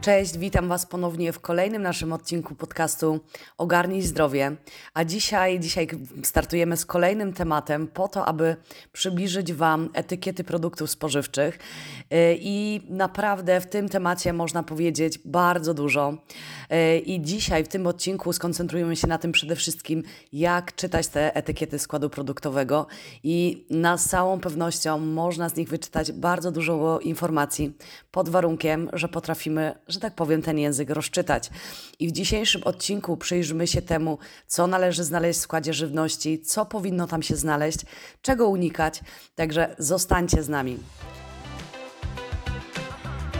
Cześć, witam Was ponownie w kolejnym naszym odcinku podcastu Ogarnij Zdrowie. A dzisiaj, dzisiaj startujemy z kolejnym tematem po to, aby przybliżyć Wam etykiety produktów spożywczych. Y, I naprawdę w tym temacie można powiedzieć bardzo dużo. Y, I dzisiaj w tym odcinku skoncentrujemy się na tym przede wszystkim, jak czytać te etykiety składu produktowego. I na całą pewnością można z nich wyczytać bardzo dużo informacji pod warunkiem, że potrafimy że tak powiem, ten język rozczytać. I w dzisiejszym odcinku przyjrzymy się temu, co należy znaleźć w składzie żywności, co powinno tam się znaleźć, czego unikać. Także zostańcie z nami.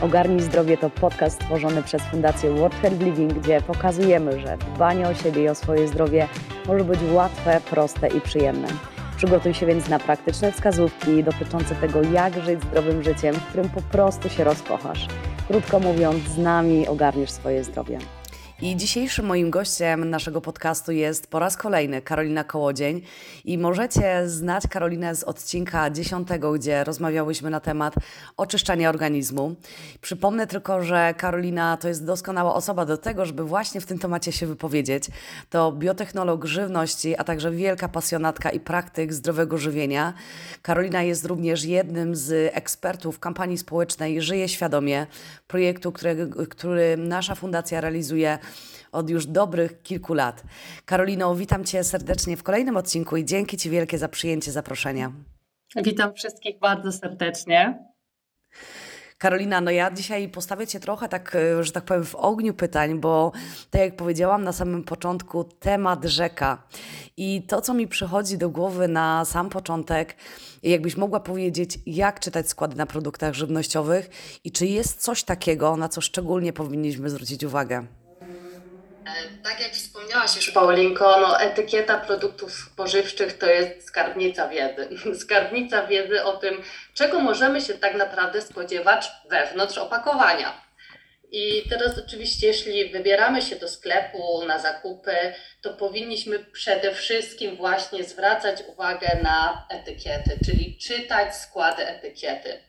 Ogarnij Zdrowie to podcast stworzony przez Fundację World Health Living, gdzie pokazujemy, że dbanie o siebie i o swoje zdrowie może być łatwe, proste i przyjemne. Przygotuj się więc na praktyczne wskazówki dotyczące tego, jak żyć zdrowym życiem, w którym po prostu się rozkochasz. Krótko mówiąc, z nami ogarniesz swoje zdrowie. I dzisiejszym moim gościem naszego podcastu jest po raz kolejny Karolina Kołodzień. I możecie znać Karolinę z odcinka 10, gdzie rozmawiałyśmy na temat oczyszczania organizmu. Przypomnę tylko, że Karolina to jest doskonała osoba do tego, żeby właśnie w tym temacie się wypowiedzieć. To biotechnolog żywności, a także wielka pasjonatka i praktyk zdrowego żywienia. Karolina jest również jednym z ekspertów kampanii społecznej Żyje Świadomie, projektu, który, który nasza fundacja realizuje od już dobrych kilku lat. Karolino, witam Cię serdecznie w kolejnym odcinku i dzięki Ci wielkie za przyjęcie zaproszenia. Witam wszystkich bardzo serdecznie. Karolina, no ja dzisiaj postawię Cię trochę tak, e, że tak powiem, w ogniu pytań, bo tak jak powiedziałam na samym początku, temat rzeka. I to, co mi przychodzi do głowy na sam początek, jakbyś mogła powiedzieć, jak czytać składy na produktach żywnościowych i czy jest coś takiego, na co szczególnie powinniśmy zwrócić uwagę? E, tak jak wspomniałaś już Paulinko, no, etykieta produktów spożywczych to jest skarbnica wiedzy. Skarbnica wiedzy o tym, czego możemy się tak naprawdę spodziewać wewnątrz opakowania. I teraz oczywiście, jeśli wybieramy się do sklepu na zakupy, to powinniśmy przede wszystkim właśnie zwracać uwagę na etykiety, czyli czytać składy etykiety.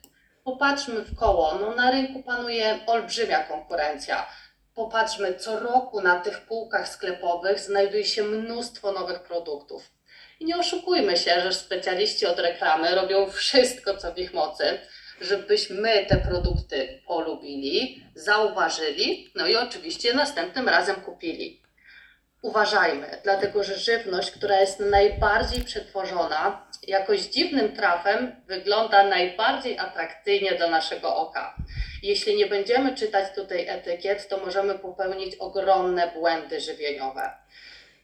Popatrzmy w koło, no na rynku panuje olbrzymia konkurencja Popatrzmy, co roku na tych półkach sklepowych znajduje się mnóstwo nowych produktów. I nie oszukujmy się, że specjaliści od reklamy robią wszystko, co w ich mocy, żebyśmy te produkty polubili, zauważyli, no i oczywiście następnym razem kupili. Uważajmy, dlatego że żywność, która jest najbardziej przetworzona, jakoś dziwnym trafem wygląda najbardziej atrakcyjnie do naszego oka. Jeśli nie będziemy czytać tutaj etykiet, to możemy popełnić ogromne błędy żywieniowe.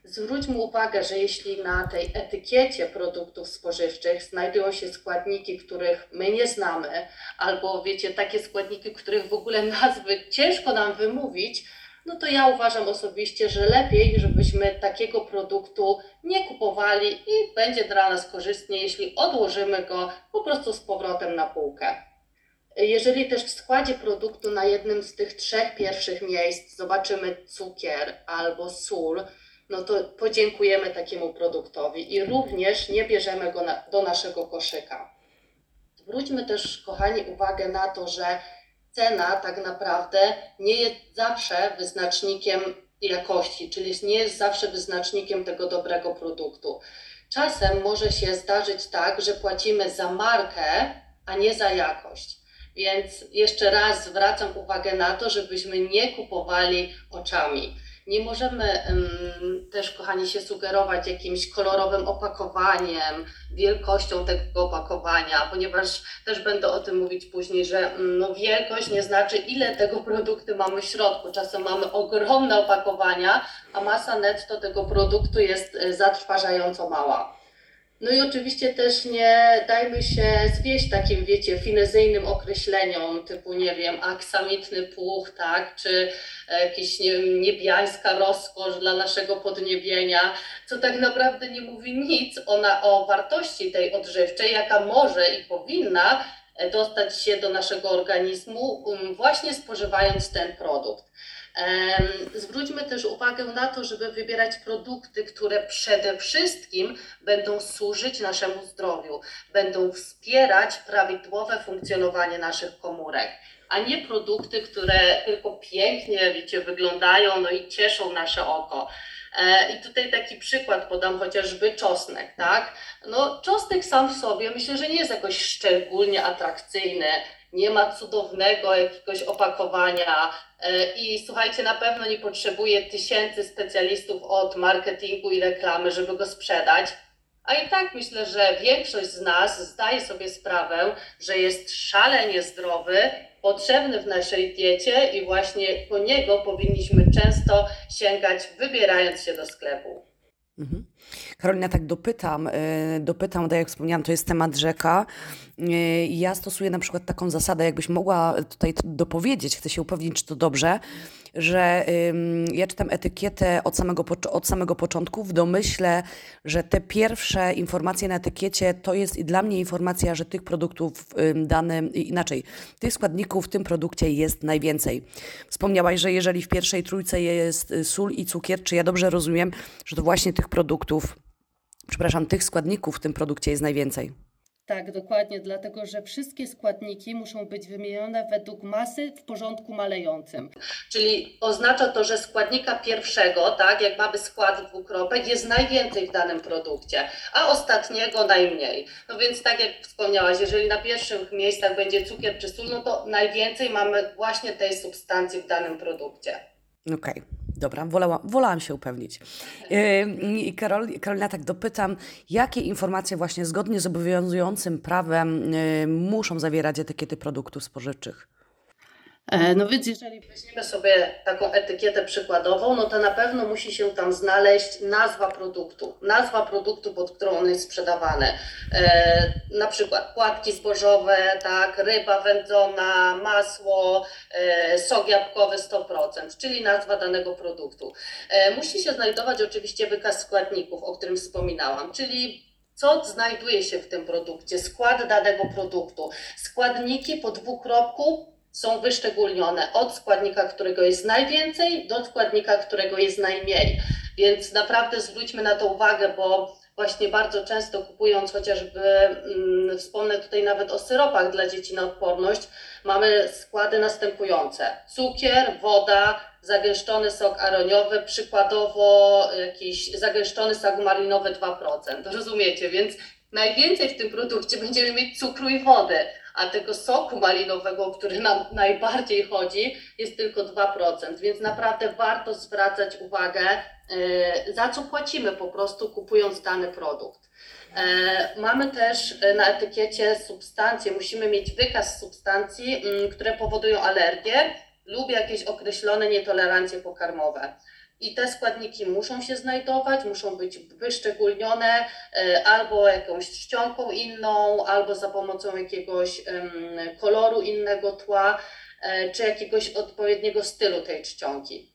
Zwróćmy uwagę, że jeśli na tej etykiecie produktów spożywczych znajdują się składniki, których my nie znamy, albo wiecie, takie składniki, których w ogóle nazwy ciężko nam wymówić, no to ja uważam osobiście, że lepiej, żebyśmy takiego produktu nie kupowali i będzie dla nas korzystnie, jeśli odłożymy go po prostu z powrotem na półkę. Jeżeli też w składzie produktu na jednym z tych trzech pierwszych miejsc zobaczymy cukier albo sól, no to podziękujemy takiemu produktowi i również nie bierzemy go na, do naszego koszyka. Zwróćmy też, kochani, uwagę na to, że cena tak naprawdę nie jest zawsze wyznacznikiem jakości, czyli nie jest zawsze wyznacznikiem tego dobrego produktu. Czasem może się zdarzyć tak, że płacimy za markę, a nie za jakość. Więc jeszcze raz zwracam uwagę na to, żebyśmy nie kupowali oczami. Nie możemy um, też, kochani, się sugerować jakimś kolorowym opakowaniem, wielkością tego opakowania, ponieważ też będę o tym mówić później, że um, wielkość nie znaczy, ile tego produktu mamy w środku. Czasem mamy ogromne opakowania, a masa netto tego produktu jest e, zatrważająco mała. No i oczywiście też nie dajmy się zwieść takim, wiecie, finezyjnym określeniom typu, nie wiem, aksamitny puch, tak, czy jakiś, nie wiem, niebiańska rozkosz dla naszego podniebienia, co tak naprawdę nie mówi nic o, na, o wartości tej odżywczej, jaka może i powinna dostać się do naszego organizmu um, właśnie spożywając ten produkt. Zwróćmy też uwagę na to, żeby wybierać produkty, które przede wszystkim będą służyć naszemu zdrowiu, będą wspierać prawidłowe funkcjonowanie naszych komórek, a nie produkty, które tylko pięknie wiecie, wyglądają no i cieszą nasze oko. E, I tutaj taki przykład podam chociażby czosnek, tak? No, czosnek sam w sobie myślę, że nie jest jakoś szczególnie atrakcyjny, nie ma cudownego jakiegoś opakowania e, i słuchajcie, na pewno nie potrzebuje tysięcy specjalistów od marketingu i reklamy, żeby go sprzedać. A i tak myślę, że większość z nas zdaje sobie sprawę, że jest szalenie zdrowy, potrzebny w naszej diecie i właśnie po niego powinniśmy często sięgać, wybierając się do sklepu. Mhm. Karolina, tak dopytam, y, dopytam, tak jak wspomniałam, to jest temat rzeka. Y, Ja stosuję na przykład taką zasadę, jakbyś mogła tutaj dopowiedzieć, chcę się upewnić, czy to dobrze, że ja czytam etykietę od samego, od samego początku w domyśle, że te pierwsze informacje na etykiecie to jest i dla mnie informacja, że tych produktów i inaczej, tych składników w tym produkcie jest najwięcej. Wspomniałaś, że jeżeli w pierwszej trójce jest y, sól i cukier, czy ja dobrze rozumiem, że to właśnie tych produktów, przepraszam, tych składników w tym produkcie jest najwięcej? Tak, dokładnie, dlatego że wszystkie składniki muszą być wymienione według masy w porządku malejącym. Czyli oznacza to, że składnika pierwszego, tak, jak mamy skład dwukropek, jest najwięcej w danym produkcie, a ostatniego najmniej. No więc tak jak wspomniałaś, jeżeli na pierwszych miejscach będzie cukier czy sól, no to najwięcej mamy właśnie tej substancji w danym produkcie. Okej, dobra, wolała, wolałam się upewnić. Yy, I Karol, Karolina, tak dopytam, jakie informacje właśnie zgodnie z obowiązującym prawem yy, muszą zawierać etykiety produktów spożywczych? E, No więc jeżeli Weźmiemy sobie taką etykietę przykładową, no to na pewno musi się tam znaleźć nazwa produktu, nazwa produktu, pod którą on jest sprzedawany. E, na przykład płatki zbożowe, tak, ryba wędzona, masło, e, sok jabłkowy 100%, czyli nazwa danego produktu. E, musi się znajdować oczywiście wykaz składników, o którym wspominałam, czyli co znajduje się w tym produkcie, skład danego produktu. Składniki po dwukropku są wyszczególnione od składnika, którego jest najwięcej, do składnika, którego jest najmniej. Więc naprawdę zwróćmy na to uwagę, bo właśnie bardzo często kupując chociażby, mm, wspomnę tutaj nawet o syropach dla dzieci na odporność, mamy składy następujące: cukier, woda, zagęszczony sok aroniowy, przykładowo jakiś zagęszczony sok malinowy 2%. Rozumiecie? Więc najwięcej w tym produkcie będziemy mieć cukru i wody, a tego soku malinowego, o który nam najbardziej chodzi, jest tylko 2%, więc naprawdę warto zwracać uwagę, e, za co płacimy po prostu kupując dany produkt. E, Mamy też na etykiecie substancje, musimy mieć wykaz substancji, mm, które powodują alergię lub jakieś określone nietolerancje pokarmowe. I te składniki muszą się znajdować, muszą być wyszczególnione e, albo jakąś czcionką inną, albo za pomocą jakiegoś koloru innego tła, e, czy jakiegoś odpowiedniego stylu tej czcionki.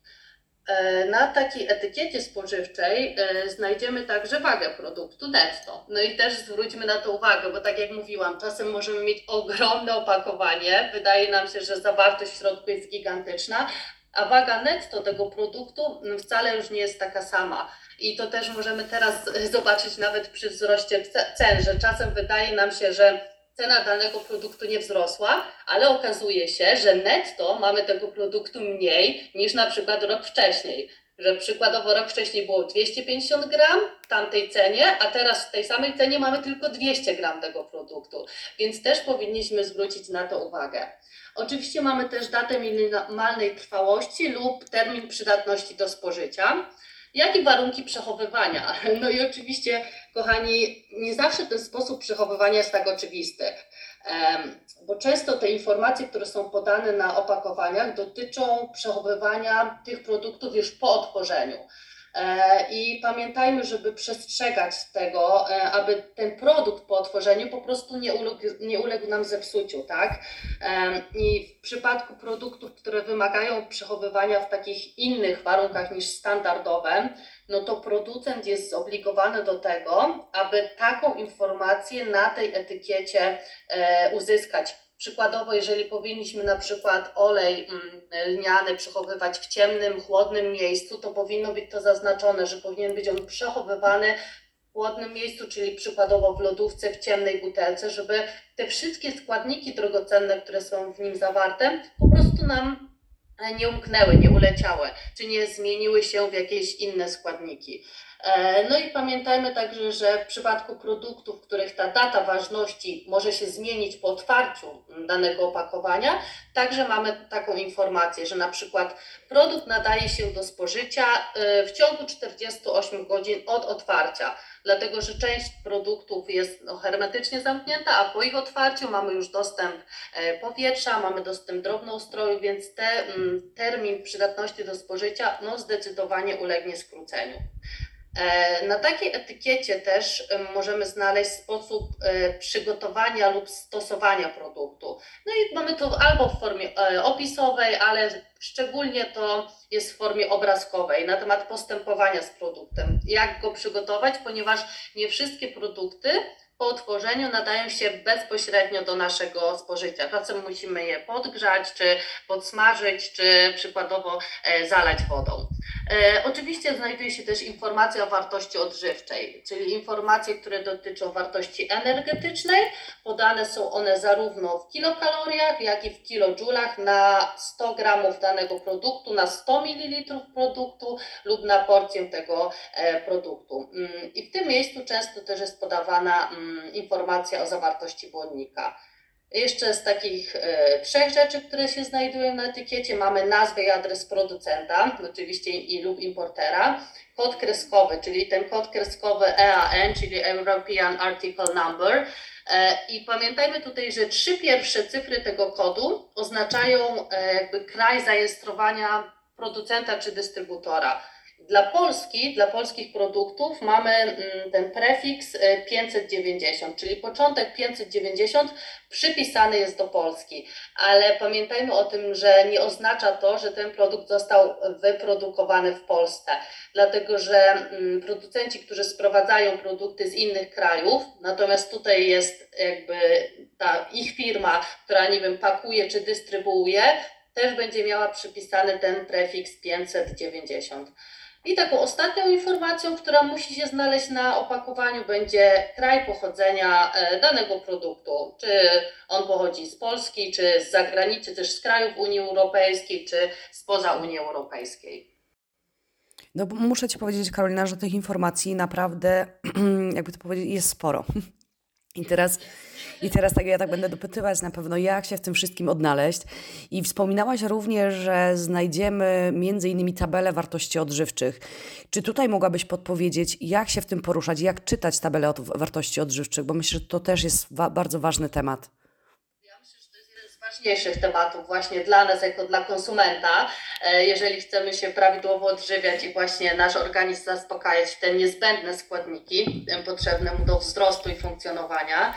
E, Na takiej etykiecie spożywczej znajdziemy także wagę produktu netto. No i też zwróćmy na to uwagę, bo tak jak mówiłam, czasem możemy mieć ogromne opakowanie, wydaje nam się, że zawartość w środku jest gigantyczna, a waga netto tego produktu mm, wcale już nie jest taka sama. I to też możemy teraz zobaczyć nawet przy wzroście ce- cen, że czasem wydaje nam się, że cena danego produktu nie wzrosła, ale okazuje się, że netto mamy tego produktu mniej niż na przykład rok wcześniej. Że przykładowo rok wcześniej było 250 gram w tamtej cenie, a teraz w tej samej cenie mamy tylko 200 gram tego produktu. Więc też powinniśmy zwrócić na to uwagę. Oczywiście mamy też datę minimalnej trwałości lub termin przydatności do spożycia, jak i warunki przechowywania. No i oczywiście, kochani, nie zawsze ten sposób przechowywania jest tak oczywisty, bo często te informacje, które są podane na opakowaniach, dotyczą przechowywania tych produktów już po otworzeniu. E, I pamiętajmy, żeby przestrzegać tego, e, aby ten produkt po otworzeniu po prostu nie uległ, nie uległ nam zepsuciu, tak? Em, I w przypadku produktów, które wymagają przechowywania w takich innych warunkach niż standardowe, no to producent jest zobligowany do tego, aby taką informację na tej etykiecie e, uzyskać. Przykładowo, jeżeli powinniśmy na przykład olej mm, lniany przechowywać w ciemnym, chłodnym miejscu, to powinno być to zaznaczone, że powinien być on przechowywany w chłodnym miejscu, czyli przykładowo w lodówce, w ciemnej butelce, żeby te wszystkie składniki drogocenne, które są w nim zawarte, po prostu nam nie umknęły, nie uleciały, czy nie zmieniły się w jakieś inne składniki. E, No i pamiętajmy także, że w przypadku produktów, których ta data ważności może się zmienić po otwarciu danego opakowania, także mamy taką informację, że na przykład produkt nadaje się do spożycia e, w ciągu 48 godzin od otwarcia, dlatego że część produktów jest no, hermetycznie zamknięta, a po ich otwarciu mamy już dostęp e, powietrza, mamy dostęp drobnoustroju, więc te, mm, termin przydatności do spożycia no, zdecydowanie ulegnie skróceniu. E, Na takiej etykiecie też e, możemy znaleźć sposób e, przygotowania lub stosowania produktu. No i mamy to albo w formie e, opisowej, ale szczególnie to jest w formie obrazkowej na temat postępowania z produktem. Jak go przygotować, ponieważ nie wszystkie produkty po otworzeniu nadają się bezpośrednio do naszego spożycia. Czasem musimy je podgrzać, czy podsmażyć, czy przykładowo e, zalać wodą. E, Oczywiście znajduje się też informacja o wartości odżywczej, czyli informacje, które dotyczą wartości energetycznej. Podane są one zarówno w kilokaloriach, jak i w kilojulach na 100 gramów danego produktu, na 100 ml produktu lub na porcję tego e, produktu. Mm, I w tym miejscu często też jest podawana mm, informacja o zawartości błonnika. Jeszcze z takich e, trzech rzeczy, które się znajdują na etykiecie, mamy nazwę i adres producenta, oczywiście i lub importera, kod kreskowy, czyli ten kod kreskowy EAN, czyli European Article Number. E, I pamiętajmy tutaj, że trzy pierwsze cyfry tego kodu oznaczają e, jakby kraj zarejestrowania producenta czy dystrybutora. Dla Polski, dla polskich produktów mamy mm, ten prefiks e, 590, czyli początek 590 przypisany jest do Polski, ale pamiętajmy o tym, że nie oznacza to, że ten produkt został wyprodukowany w Polsce, dlatego że mm, producenci, którzy sprowadzają produkty z innych krajów, natomiast tutaj jest jakby ta ich firma, która nie wiem, pakuje czy dystrybuuje, też będzie miała przypisany ten prefiks 590. I taką ostatnią informacją, która musi się znaleźć na opakowaniu, będzie kraj pochodzenia e, danego produktu. Czy on pochodzi z Polski, czy z zagranicy, też z krajów Unii Europejskiej, czy spoza Unii Europejskiej. No muszę Ci powiedzieć, Karolina, że tych informacji naprawdę, jakby to powiedzieć, jest sporo. I teraz, I teraz tak, ja tak będę dopytywać na pewno, jak się w tym wszystkim odnaleźć. I wspominałaś również, że znajdziemy między innymi tabelę wartości odżywczych. Czy tutaj mogłabyś podpowiedzieć, jak się w tym poruszać, jak czytać tabelę od wartości odżywczych? Bo myślę, że to też jest wa- bardzo ważny temat. Ważniejszych tematów właśnie dla nas, jako dla konsumenta, e, jeżeli chcemy się prawidłowo odżywiać i właśnie nasz organizm zaspokajać te niezbędne składniki e, potrzebne mu do wzrostu i funkcjonowania.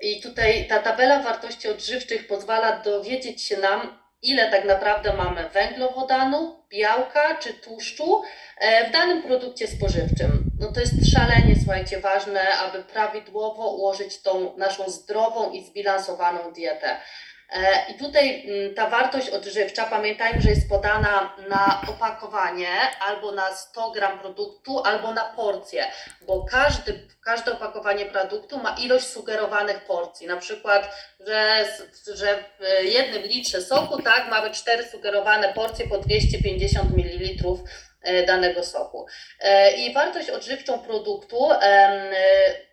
I tutaj ta tabela wartości odżywczych pozwala dowiedzieć się nam, ile tak naprawdę mamy węglowodanu, białka czy tłuszczu e, w danym produkcie spożywczym. No to jest szalenie, słuchajcie, ważne, aby prawidłowo ułożyć tą naszą zdrową i zbilansowaną dietę. E, I tutaj mm, ta wartość odżywcza, pamiętajmy, że jest podana na opakowanie albo na 100 gram produktu, albo na porcję, bo każdy, każde opakowanie produktu ma ilość sugerowanych porcji. Na przykład, że, że w jednym litrze soku tak, mamy 4 sugerowane porcje po 250 ml e, danego soku. E, I wartość odżywczą produktu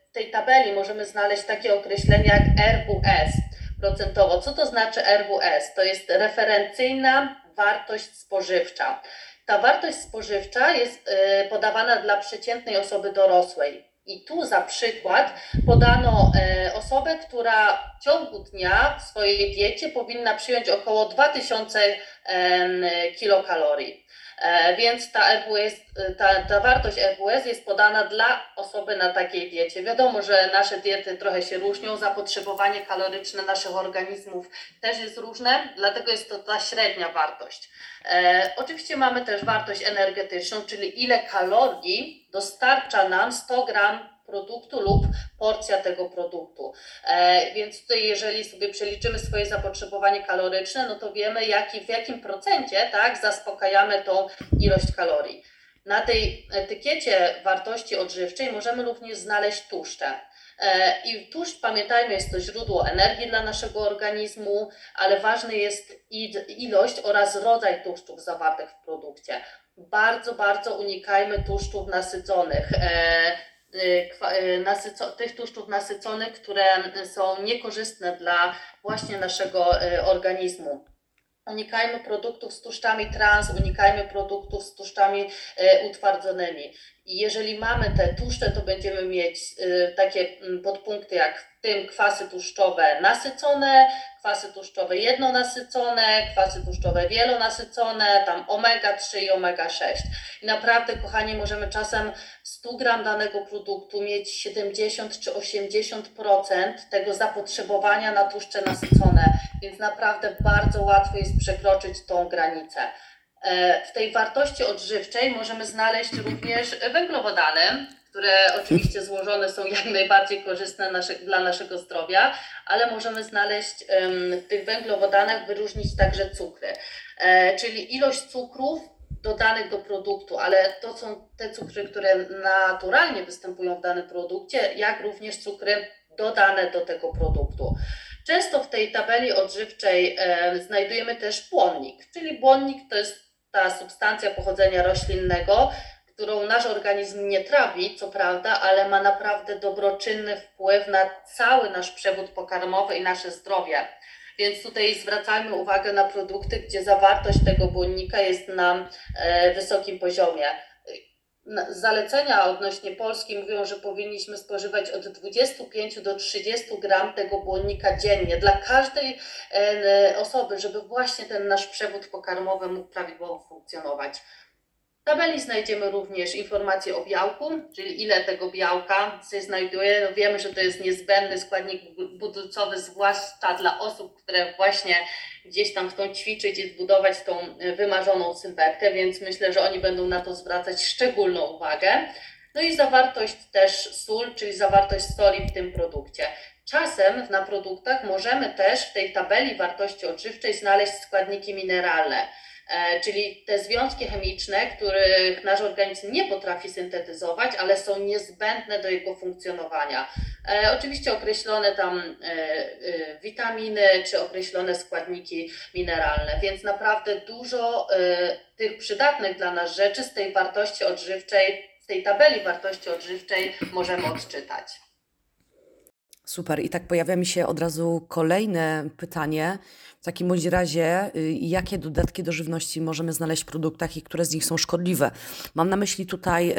w tej tabeli możemy znaleźć takie określenia jak RWS procentowo. Co to znaczy RWS? To jest referencyjna wartość spożywcza. Ta wartość spożywcza jest y, podawana dla przeciętnej osoby dorosłej. I tu za przykład podano e, osobę, która w ciągu dnia w swojej diecie powinna przyjąć około 2000 em, kilokalorii. E, Więc ta, RWS, ta, ta wartość RWS jest podana dla osoby na takiej diecie. Wiadomo, że nasze diety trochę się różnią, zapotrzebowanie kaloryczne naszych organizmów też jest różne, dlatego jest to ta średnia wartość. E, oczywiście mamy też wartość energetyczną, czyli ile kalorii dostarcza nam 100 gram produktu lub porcja tego produktu. E, więc tutaj, jeżeli sobie przeliczymy swoje zapotrzebowanie kaloryczne, no to wiemy, jaki, w jakim procencie tak, zaspokajamy tą ilość kalorii. Na tej etykiecie wartości odżywczej możemy również znaleźć tłuszcze. E, I tłuszcz, pamiętajmy, jest to źródło energii dla naszego organizmu, ale ważny jest ilość oraz rodzaj tłuszczów zawartych w produkcie. Bardzo, bardzo unikajmy tłuszczów nasyconych. E, e, tych tłuszczów nasyconych, które są niekorzystne dla właśnie naszego organizmu. Unikajmy produktów z tłuszczami trans, unikajmy produktów z tłuszczami utwardzonymi. I jeżeli mamy te tłuszcze, to będziemy mieć y, takie mm, podpunkty jak w tym kwasy tłuszczowe nasycone, kwasy tłuszczowe jednonasycone, kwasy tłuszczowe wielonasycone, tam omega-3 i omega-6. I naprawdę, kochani, możemy czasem 100 gram danego produktu mieć 70 czy 80% tego zapotrzebowania na tłuszcze nasycone, więc naprawdę bardzo łatwo jest przekroczyć tą granicę. E, w tej wartości odżywczej możemy znaleźć również węglowodany, które oczywiście złożone są jak najbardziej korzystne dla naszego zdrowia, ale możemy znaleźć w tych węglowodanach, wyróżnić także cukry, e, czyli ilość cukrów dodanych do produktu, ale to są te cukry, które naturalnie występują w danym produkcie, jak również cukry dodane do tego produktu. Często w tej tabeli odżywczej znajdujemy też błonnik, czyli błonnik to jest ta substancja pochodzenia roślinnego, którą nasz organizm nie trawi, co prawda, ale ma naprawdę dobroczynny wpływ na cały nasz przewód pokarmowy i nasze zdrowie. Więc tutaj zwracajmy uwagę na produkty, gdzie zawartość tego błonnika jest na e, wysokim poziomie. Zalecenia odnośnie Polski mówią, że powinniśmy spożywać od 25 do 30 gram tego błonnika dziennie dla każdej e, osoby, żeby właśnie ten nasz przewód pokarmowy mógł prawidłowo funkcjonować. Tabeli znajdziemy również informacje o białku, czyli ile tego białka się znajduje. No wiemy, że to jest niezbędny składnik budulcowy, zwłaszcza dla osób, które właśnie gdzieś tam chcą ćwiczyć i zbudować tą wymarzoną sylwetkę, więc myślę, że oni będą na to zwracać szczególną uwagę. No i zawartość też sól, czyli zawartość soli w tym produkcie. Czasem na produktach możemy też w tej tabeli wartości odżywczej znaleźć składniki mineralne. E, czyli te związki chemiczne, których nasz organizm nie potrafi syntetyzować, ale są niezbędne do jego funkcjonowania. E, oczywiście określone tam e, witaminy czy określone składniki mineralne, więc naprawdę dużo tych przydatnych dla nas rzeczy z tej wartości odżywczej, z tej tabeli wartości odżywczej możemy odczytać. Super. I tak pojawia mi się od razu kolejne pytanie. Takim bądź razie, y, jakie dodatki do żywności możemy znaleźć w produktach i które z nich są szkodliwe? Mam na myśli tutaj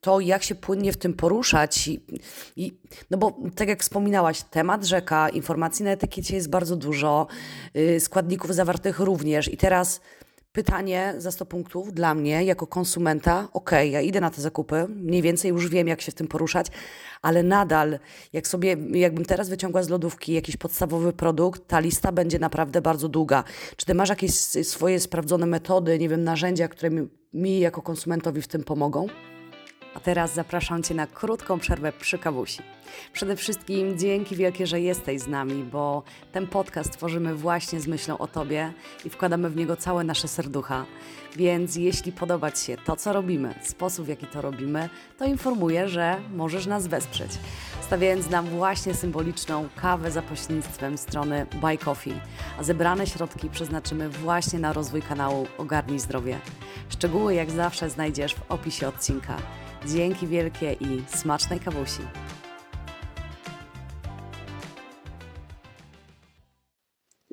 to, jak się płynnie w tym poruszać. I, i, no bo tak jak wspominałaś, temat rzeka, informacji na etykiecie jest bardzo dużo, y, składników zawartych również. I teraz Pytanie za 100 punktów dla mnie jako konsumenta. Ok, ja idę na te zakupy, mniej więcej już wiem, jak się w tym poruszać, ale nadal, jak sobie, jakbym teraz wyciągła z lodówki jakiś podstawowy produkt, ta lista będzie naprawdę bardzo długa. Czy ty masz jakieś swoje sprawdzone metody, nie wiem, narzędzia, które mi, mi jako konsumentowi w tym pomogą? A teraz zapraszam Cię na krótką przerwę przy kawusi. Przede wszystkim dzięki wielkie, że jesteś z nami, bo ten podcast tworzymy właśnie z myślą o Tobie i wkładamy w niego całe nasze serducha. Więc jeśli podoba Ci się to, co robimy, sposób w jaki to robimy, to informuję, że możesz nas wesprzeć, stawiając nam właśnie symboliczną kawę za pośrednictwem strony Buy Coffee, a zebrane środki przeznaczymy właśnie na rozwój kanału Ogarnij Zdrowie. Szczegóły jak zawsze znajdziesz w opisie odcinka. Dzięki wielkie i smacznej kawusi.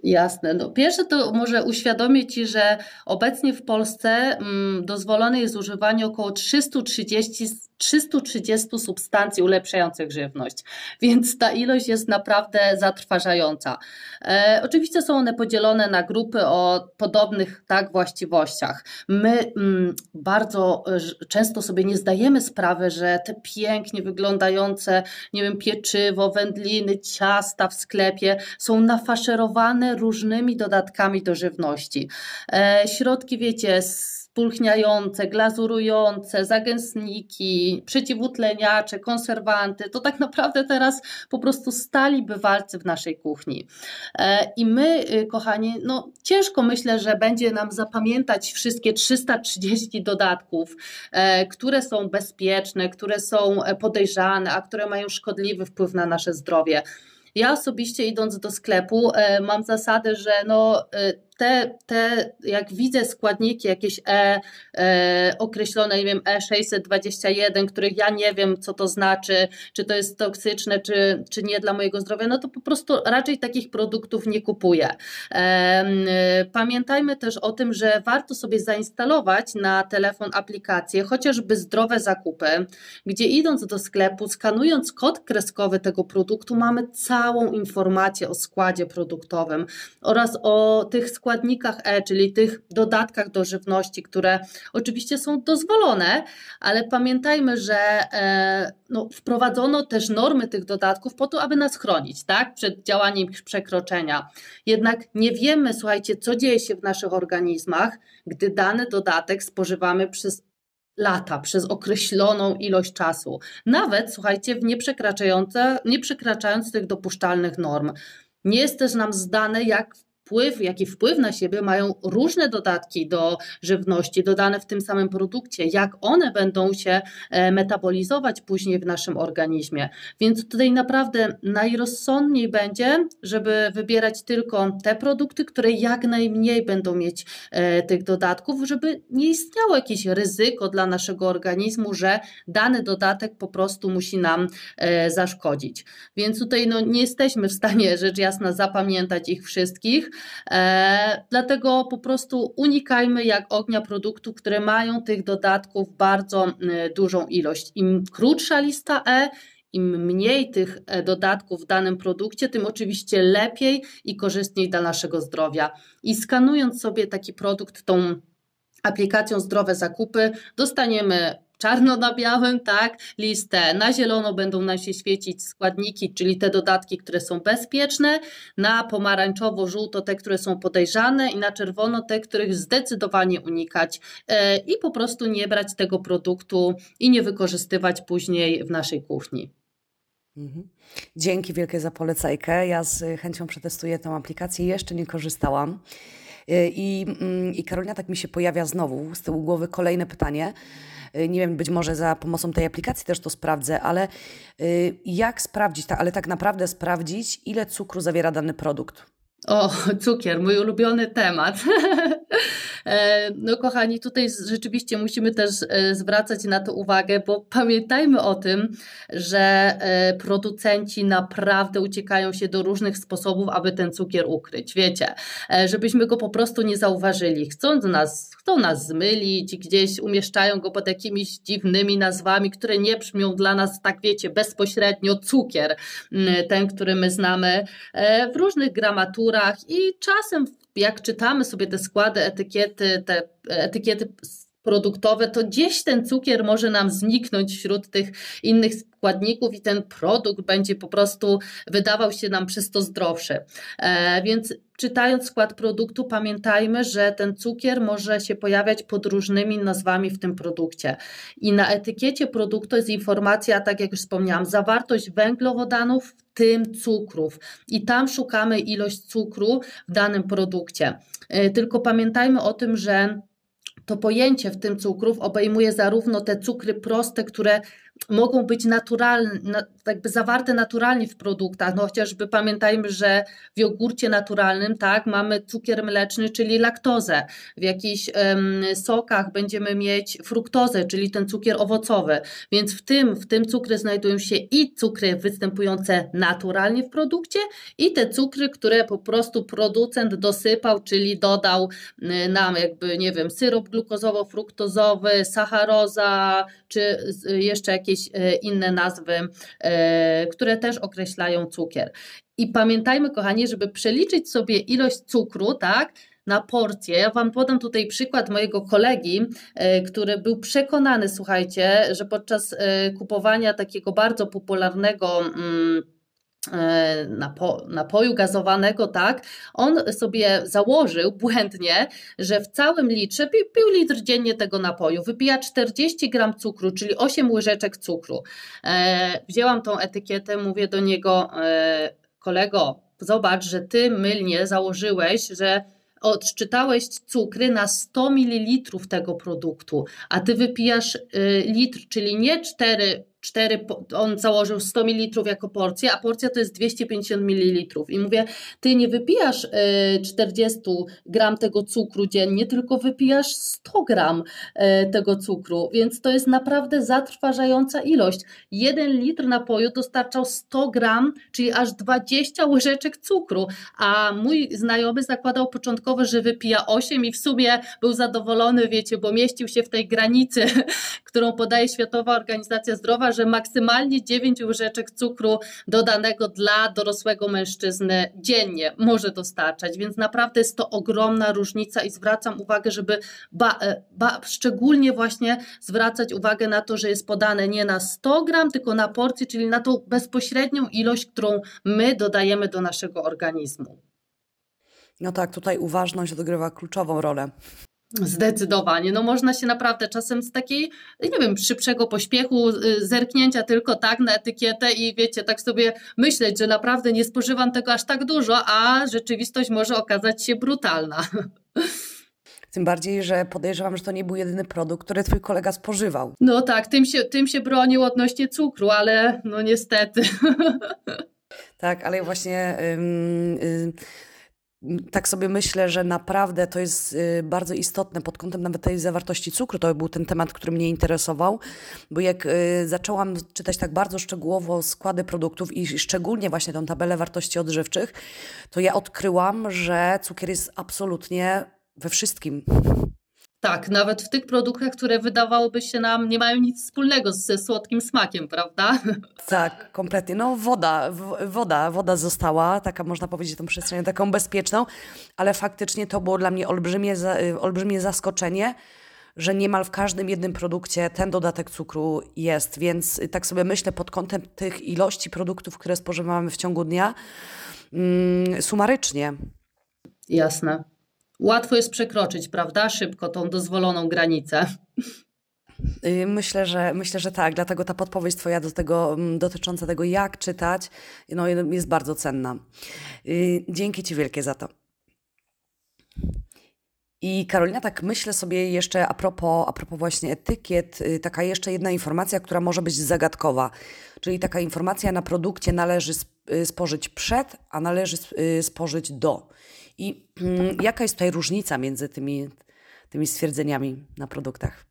Jasne. No, pierwsze to może uświadomić Ci, że obecnie w Polsce mm, dozwolone jest używanie około 330 330 substancji ulepszających żywność, więc ta ilość jest naprawdę zatrważająca. E, oczywiście są one podzielone na grupy o podobnych tak właściwościach. My mm, bardzo e, często sobie nie zdajemy sprawy, że te pięknie wyglądające, nie wiem, pieczywo, wędliny, ciasta w sklepie są nafaszerowane różnymi dodatkami do żywności. E, środki, wiecie, z spulchniające, glazurujące, zagęstniki, przeciwutleniacze, konserwanty, to tak naprawdę teraz po prostu stali bywalcy w naszej kuchni. E, I my, y, kochani, no ciężko myślę, że będzie nam zapamiętać wszystkie 330 dodatków, e, które są bezpieczne, które są e, podejrzane, a które mają szkodliwy wpływ na nasze zdrowie. Ja osobiście idąc do sklepu mam zasadę, że no te, te, jak widzę składniki jakieś E, e określone, nie wiem, E621, których ja nie wiem, co to znaczy, czy to jest toksyczne, czy, czy nie dla mojego zdrowia, no to po prostu raczej takich produktów nie kupuję. E, pamiętajmy też o tym, że warto sobie zainstalować na telefon aplikację, chociażby zdrowe zakupy, gdzie idąc do sklepu, skanując kod kreskowy tego produktu, mamy całą informację o składzie produktowym oraz o tych składnikach, składnikach E, czyli tych dodatkach do żywności, które oczywiście są dozwolone, ale pamiętajmy, że e, no, wprowadzono też normy tych dodatków po to, aby nas chronić, tak, przed działaniem ich przekroczenia. Jednak nie wiemy, słuchajcie, co dzieje się w naszych organizmach, gdy dany dodatek spożywamy przez lata, przez określoną ilość czasu. Nawet, słuchajcie, w nie przekraczając tych dopuszczalnych norm. Nie jest też nam zdane, jak wpływ, jaki wpływ na siebie mają różne dodatki do żywności dodane w tym samym produkcie, jak one będą się e, metabolizować później w naszym organizmie. Więc tutaj naprawdę najrozsądniej będzie, żeby wybierać tylko te produkty, które jak najmniej będą mieć e, tych dodatków, żeby nie istniało jakieś ryzyko dla naszego organizmu, że dany dodatek po prostu musi nam e, zaszkodzić. Więc tutaj no, nie jesteśmy w stanie rzecz jasna zapamiętać ich wszystkich, E, dlatego po prostu unikajmy jak ognia produktów, które mają tych dodatków bardzo dużą ilość. Im krótsza lista E, im mniej tych e, dodatków w danym produkcie, tym oczywiście lepiej i korzystniej dla naszego zdrowia. I skanując sobie taki produkt tą aplikacją Zdrowe Zakupy, dostaniemy czarno na białym, tak, listę. Na zielono będą nam się świecić składniki, czyli te dodatki, które są bezpieczne, na pomarańczowo-żółto te, które są podejrzane i na czerwono te, których zdecydowanie unikać e, i po prostu nie brać tego produktu i nie wykorzystywać później w naszej kuchni. Mhm. Dzięki wielkie za polecajkę. Ja z chęcią przetestuję tę aplikację. Jeszcze nie korzystałam. E, I, mm, I Karolina, tak mi się pojawia znowu z tyłu głowy kolejne pytanie. Y, nie wiem, być może za pomocą tej aplikacji też to sprawdzę, ale y, jak sprawdzić, ale tak naprawdę sprawdzić, ile cukru zawiera dany produkt? O, cukier, mój ulubiony temat. E, no, kochani, tutaj rzeczywiście musimy też e, zwracać na to uwagę, bo pamiętajmy o tym, że e, producenci naprawdę uciekają się do różnych sposobów, aby ten cukier ukryć. Wiecie, żebyśmy go po prostu nie zauważyli. Chcą nas, chcą nas zmylić, gdzieś umieszczają go pod jakimiś dziwnymi nazwami, które nie brzmią dla nas, tak wiecie, bezpośrednio cukier, ten, który my znamy, w różnych gramaturach i czasem jak czytamy sobie te składy, etykiety, te etykiety produktowe, to gdzieś ten cukier może nam zniknąć wśród tych innych składników i ten produkt będzie po prostu wydawał się nam przez to zdrowszy. E, więc czytając skład produktu, pamiętajmy, że ten cukier może się pojawiać pod różnymi nazwami w tym produkcie. I na etykiecie produktu jest informacja, tak jak już wspomniałam, zawartość węglowodanów, w tym cukrów. I tam szukamy ilość cukru w danym produkcie. E, tylko pamiętajmy o tym, że to pojęcie w tym cukrów obejmuje zarówno te cukry proste, które mogą być naturalne, jakby zawarte naturalnie w produktach. No chociażby pamiętajmy, że w jogurcie naturalnym, tak, mamy cukier mleczny, czyli laktozę. W jakichś um, sokach będziemy mieć fruktozę, czyli ten cukier owocowy. Więc w tym, w tym cukry znajdują się i cukry występujące naturalnie w produkcie i te cukry, które po prostu producent dosypał, czyli dodał nam jakby, nie wiem, syrop glukozowo-fruktozowy, sacharoza, czy jeszcze jakieś e, inne nazwy, e, które też określają cukier. I pamiętajmy, kochani, żeby przeliczyć sobie ilość cukru, tak, na porcję. Ja Wam podam tutaj przykład mojego kolegi, e, który był przekonany, słuchajcie, że podczas kupowania takiego bardzo popularnego mm, e, napo, napoju gazowanego, tak, on sobie założył błędnie, że w całym litrze, pił, pił litr dziennie tego napoju, wypija 40 gram cukru, czyli 8 łyżeczek cukru. E, wzięłam tą etykietę, mówię do niego, e, kolego, zobacz, że ty mylnie założyłeś, że odczytałeś cukry na 100 ml tego produktu, a ty wypijasz y, litr, czyli nie 4 4, on założył 100 ml jako porcję, a porcja to jest 250 ml. I mówię, ty nie wypijasz 40 y, gram tego cukru dziennie, tylko wypijasz 100 gram y, tego cukru, więc to jest naprawdę zatrważająca ilość. Jeden litr napoju dostarczał 100 gram, czyli aż 20 łyżeczek cukru, a mój znajomy zakładał początkowo, że wypija 8 i w sumie był zadowolony, wiecie, bo mieścił się w tej granicy, którą podaje Światowa Organizacja Zdrowia, że maksymalnie 9 łyżeczek cukru dodanego dla dorosłego mężczyzny dziennie może dostarczać, więc naprawdę jest to ogromna różnica i zwracam uwagę, żeby ba, e, ba, szczególnie właśnie zwracać uwagę na to, że jest podane nie na 100 gram, tylko na porcję, czyli na tą bezpośrednią ilość, którą my dodajemy do naszego organizmu. No tak, tutaj uważność odgrywa kluczową rolę. Zdecydowanie. No można się naprawdę czasem z takiej, nie wiem, szybszego pośpiechu, y, zerknięcia tylko tak na etykietę i wiecie, tak sobie myśleć, że naprawdę nie spożywam tego aż tak dużo, a rzeczywistość może okazać się brutalna. Tym bardziej, że podejrzewam, że to nie był jedyny produkt, który twój kolega spożywał. No tak, tym się, tym się bronił odnośnie cukru, ale no niestety. Tak, ale właśnie... Yy, yy tak sobie myślę, że naprawdę to jest y, bardzo istotne pod kątem nawet tej zawartości cukru. To był ten temat, który mnie interesował, bo jak y, zaczęłam czytać tak bardzo szczegółowo składy produktów i szczególnie właśnie tą tabelę wartości odżywczych, to ja odkryłam, że cukier jest absolutnie we wszystkim. Tak, nawet w tych produktach, które wydawałoby się nam nie mają nic wspólnego ze słodkim smakiem, prawda? Tak, kompletnie. No woda, woda, woda została, taka można powiedzieć tą przestrzenią taką bezpieczną, ale faktycznie to było dla mnie olbrzymie, olbrzymie zaskoczenie, że niemal w każdym jednym produkcie ten dodatek cukru jest, więc tak sobie myślę pod kątem tych ilości produktów, które spożywamy w ciągu dnia, mm, sumarycznie. Jasne łatwo jest przekroczyć, prawda? Szybko tą dozwoloną granicę. Y, myślę, że myślę, że tak. Dlatego ta podpowiedź Twoja do tego, mm, dotycząca tego, jak czytać, no, jest bardzo cenna. Y, dzięki Ci wielkie za to. I Karolina, tak myślę sobie jeszcze a propos, a propos właśnie etykiet, y, taka jeszcze jedna informacja, która może być zagadkowa. Czyli taka informacja na produkcie należy spożyć przed, a należy spożyć do. I mm, jaka jest tutaj różnica między tymi, tymi stwierdzeniami na produktach?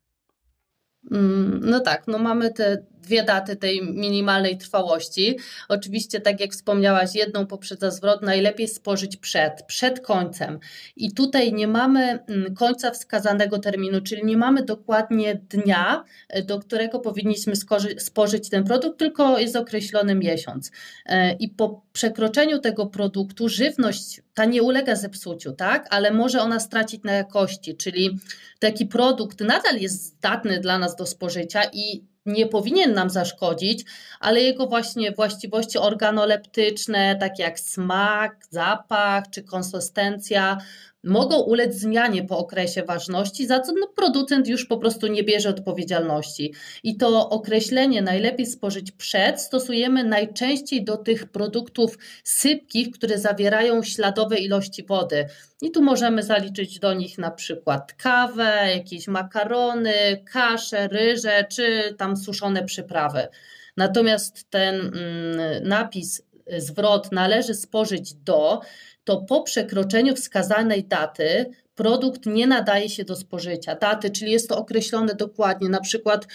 Mm, no tak, no mamy te dwie daty tej minimalnej trwałości. Oczywiście, tak jak wspomniałaś, jedną poprzedza zwrot, najlepiej spożyć przed, przed końcem. I tutaj nie mamy mm, końca wskazanego terminu, czyli nie mamy dokładnie dnia, e, do którego powinniśmy spożyć ten produkt, tylko jest określony miesiąc. E, I po przekroczeniu tego produktu żywność ta nie ulega zepsuciu, tak? Ale może ona stracić na jakości, czyli taki produkt nadal jest zdatny dla nas do spożycia i nie powinien nam zaszkodzić, ale jego właśnie właściwości organoleptyczne, takie jak smak, zapach czy konsystencja, mogą ulec zmianie po okresie ważności, za co no, producent już po prostu nie bierze odpowiedzialności. I to określenie najlepiej spożyć przed stosujemy najczęściej do tych produktów sypkich, które zawierają śladowe ilości wody. I tu możemy zaliczyć do nich na przykład kawę, jakieś makarony, kaszę, ryże czy tam suszone przyprawy. Natomiast ten mm, napis, zwrot należy spożyć do, to po przekroczeniu wskazanej daty produkt nie nadaje się do spożycia. Daty, czyli jest to określone dokładnie, na przykład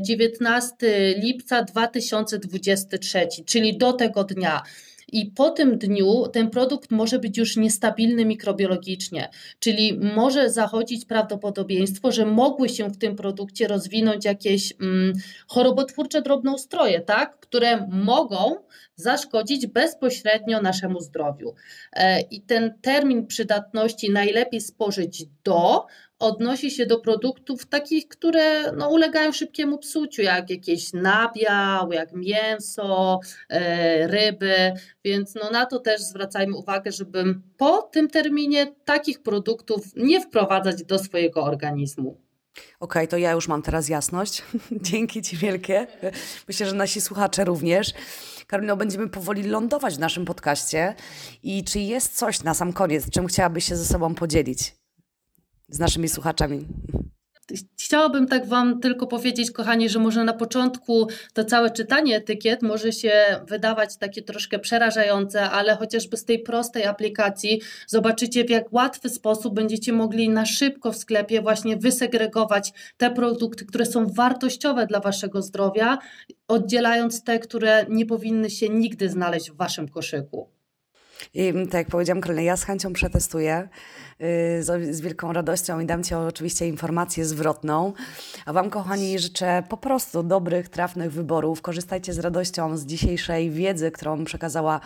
19 e, lipca 2023, czyli do tego dnia i po tym dniu ten produkt może być już niestabilny mikrobiologicznie, czyli może zachodzić prawdopodobieństwo, że mogły się w tym produkcie rozwinąć jakieś mm, chorobotwórcze drobnoustroje, tak, które mogą zaszkodzić bezpośrednio naszemu zdrowiu. E, I ten termin przydatności najlepiej spożyć do odnosi się do produktów takich, które no, ulegają szybkiemu psuciu, jak jakieś nabiał, jak mięso, e, ryby, więc no, na to też zwracajmy uwagę, żeby po tym terminie takich produktów nie wprowadzać do swojego organizmu. Okej, to ja już mam teraz jasność. Dzięki Ci wielkie. Myślę, że nasi słuchacze również. Karolino, będziemy powoli lądować w naszym podcaście. I czy jest coś na sam koniec, czym chciałabyś się ze sobą podzielić z naszymi słuchaczami? Chciałabym tak Wam tylko powiedzieć, kochani, że może na początku to całe czytanie etykiet może się wydawać takie troszkę przerażające, ale chociażby z tej prostej aplikacji zobaczycie, w jak łatwy sposób będziecie mogli na szybko w sklepie właśnie wysegregować te produkty, które są wartościowe dla Waszego zdrowia, oddzielając te, które nie powinny się nigdy znaleźć w Waszym koszyku. I tak jak powiedziałam, Karolina, ja z chęcią przetestuję, yy, z, z wielką radością i dam Ci oczywiście informację zwrotną. A Wam, kochani, życzę po prostu dobrych, trafnych wyborów. Korzystajcie z radością z dzisiejszej wiedzy, którą przekazała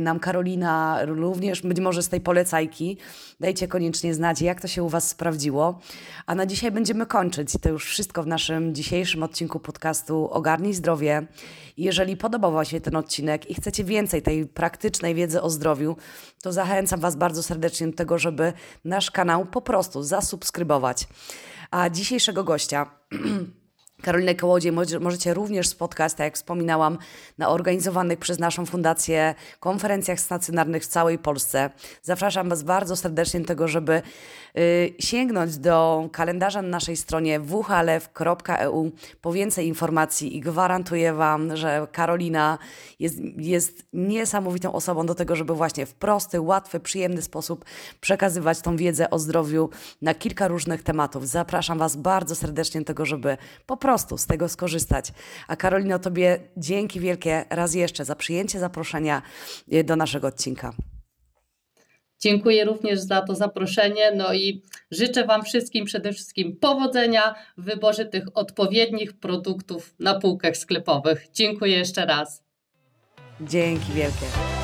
nam Karolina, również być może z tej polecajki. Dajcie koniecznie znać, jak to się u Was sprawdziło. A na dzisiaj będziemy kończyć. To już wszystko w naszym dzisiejszym odcinku podcastu Ogarnij Zdrowie. Jeżeli podobał Wam się ten odcinek i chcecie więcej tej praktycznej wiedzy o zdrowiu, to zachęcam Was bardzo serdecznie do tego, żeby nasz kanał po prostu zasubskrybować. A dzisiejszego gościa Karolinę Kołodziej możecie również spotkać, tak jak wspominałam, na organizowanych przez naszą fundację konferencjach stacjonarnych w całej Polsce. Zapraszam Was bardzo serdecznie do tego, żeby y, sięgnąć do kalendarza na naszej stronie whlew.eu po więcej informacji i gwarantuję Wam, że Karolina jest, jest niesamowitą osobą do tego, żeby właśnie w prosty, łatwy, przyjemny sposób przekazywać tą wiedzę o zdrowiu na kilka różnych tematów. Zapraszam Was bardzo serdecznie do tego, żeby po prostu prostu z tego skorzystać. A Karolino, Tobie dzięki wielkie raz jeszcze za przyjęcie zaproszenia y, do naszego odcinka. Dziękuję również za to zaproszenie. No i życzę Wam wszystkim przede wszystkim powodzenia w wyborze tych odpowiednich produktów na półkach sklepowych. Dziękuję jeszcze raz. Dzięki wielkie.